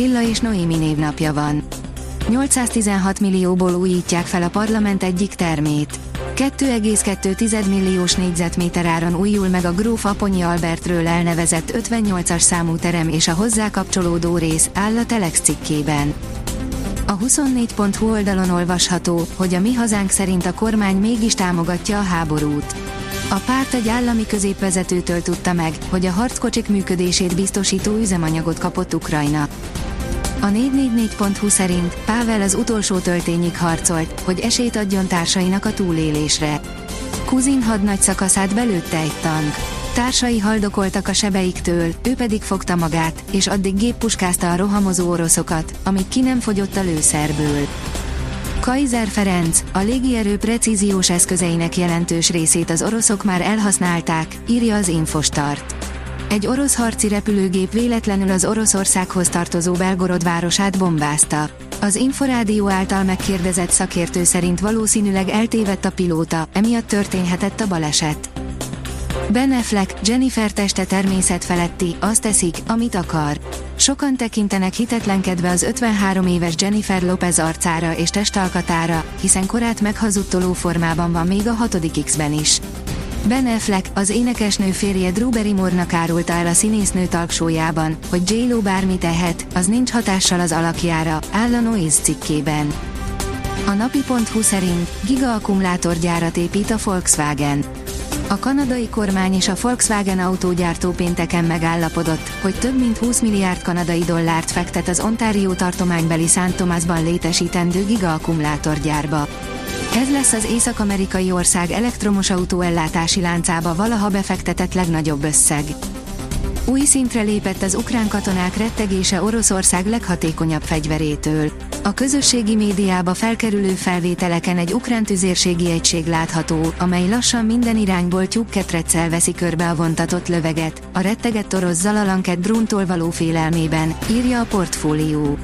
Csilla és Noémi névnapja van. 816 millióból újítják fel a parlament egyik termét. 2,2 milliós négyzetméter áron újul meg a Gróf Aponyi Albertről elnevezett 58-as számú terem és a hozzá kapcsolódó rész, áll a Telex cikkében. A 24.hu oldalon olvasható, hogy a mi hazánk szerint a kormány mégis támogatja a háborút. A párt egy állami középvezetőtől tudta meg, hogy a harckocsik működését biztosító üzemanyagot kapott Ukrajna. A 444.hu szerint Pável az utolsó töltényig harcolt, hogy esélyt adjon társainak a túlélésre. Kuzin hadnagy szakaszát belőtte egy tank. Társai haldokoltak a sebeiktől, ő pedig fogta magát, és addig géppuskázta a rohamozó oroszokat, amíg ki nem fogyott a lőszerből. Kaiser Ferenc, a légierő precíziós eszközeinek jelentős részét az oroszok már elhasználták, írja az Infostart. Egy orosz harci repülőgép véletlenül az Oroszországhoz tartozó Belgorod városát bombázta. Az Inforádió által megkérdezett szakértő szerint valószínűleg eltévedt a pilóta, emiatt történhetett a baleset. Ben Affleck, Jennifer teste természet feletti, azt teszik, amit akar. Sokan tekintenek hitetlenkedve az 53 éves Jennifer Lopez arcára és testalkatára, hiszen korát meghazudtoló formában van még a 6. X-ben is. Ben Affleck, az énekesnő férje Drew Barrymore-nak árulta el a színésznő talksójában, hogy J-Lo bármit tehet, az nincs hatással az alakjára, áll a Noise cikkében. A napi.hu szerint gigaakkumulátorgyárat épít a Volkswagen. A kanadai kormány és a Volkswagen autógyártó pénteken megállapodott, hogy több mint 20 milliárd kanadai dollárt fektet az Ontario tartománybeli St. Thomasban létesítendő gigaakkumulátorgyárba. Ez lesz az észak-amerikai ország elektromos autó láncába valaha befektetett legnagyobb összeg. Új szintre lépett az ukrán katonák rettegése Oroszország leghatékonyabb fegyverétől. A közösségi médiába felkerülő felvételeken egy ukrán tüzérségi egység látható, amely lassan minden irányból tyúkketreccel veszi körbe a vontatott löveget, a rettegett orosz Zalalanket dróntól való félelmében, írja a portfólió.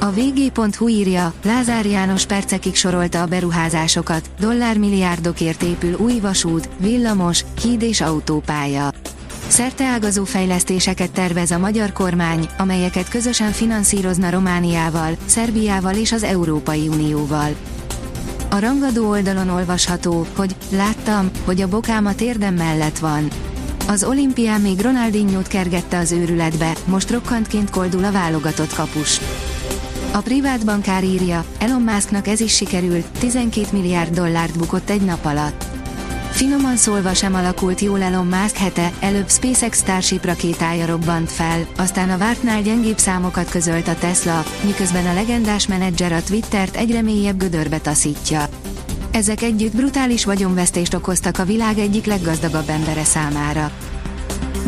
A vg.hu írja, Lázár János percekig sorolta a beruházásokat, dollármilliárdokért épül új vasút, villamos, híd és autópálya. Szerteágazó fejlesztéseket tervez a magyar kormány, amelyeket közösen finanszírozna Romániával, Szerbiával és az Európai Unióval. A rangadó oldalon olvasható, hogy láttam, hogy a bokám a térdem mellett van. Az olimpián még Ronaldinho-t kergette az őrületbe, most rokkantként koldul a válogatott kapus. A privát bankár írja, Elon Musknak ez is sikerült, 12 milliárd dollárt bukott egy nap alatt. Finoman szólva sem alakult jól Elon Musk hete, előbb SpaceX Starship rakétája robbant fel, aztán a vártnál gyengébb számokat közölt a Tesla, miközben a legendás menedzser a Twittert egyre mélyebb gödörbe taszítja. Ezek együtt brutális vagyonvesztést okoztak a világ egyik leggazdagabb embere számára.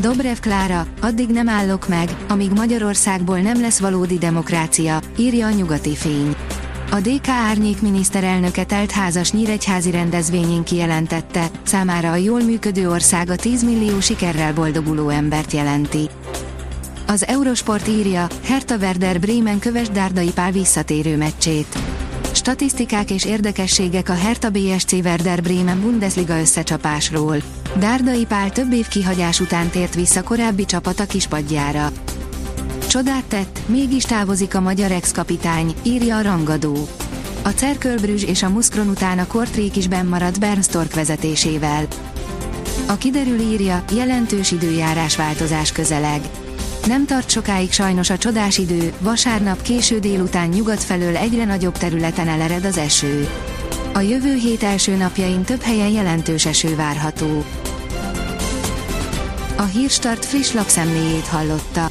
Dobrev Klára, addig nem állok meg, amíg Magyarországból nem lesz valódi demokrácia, írja a nyugati fény. A DK árnyék miniszterelnöke telt házas nyíregyházi rendezvényén kijelentette, számára a jól működő ország a 10 millió sikerrel boldoguló embert jelenti. Az Eurosport írja, Hertha Werder Bremen köves Dárdai Pál visszatérő meccsét. Statisztikák és érdekességek a Hertha BSC Werder Bremen Bundesliga összecsapásról. Dárdai Pál több év kihagyás után tért vissza korábbi csapata kispadjára. Csodát tett, mégis távozik a magyar ex-kapitány, írja a rangadó. A Cerkölbrüzs és a Muszkron után a Kortrék is maradt Bernstork vezetésével. A kiderül írja, jelentős időjárás változás közeleg. Nem tart sokáig sajnos a csodás idő, vasárnap késő délután nyugat felől egyre nagyobb területen elered az eső. A jövő hét első napjain több helyen jelentős eső várható. A Hírstart friss lapszemléjét hallotta.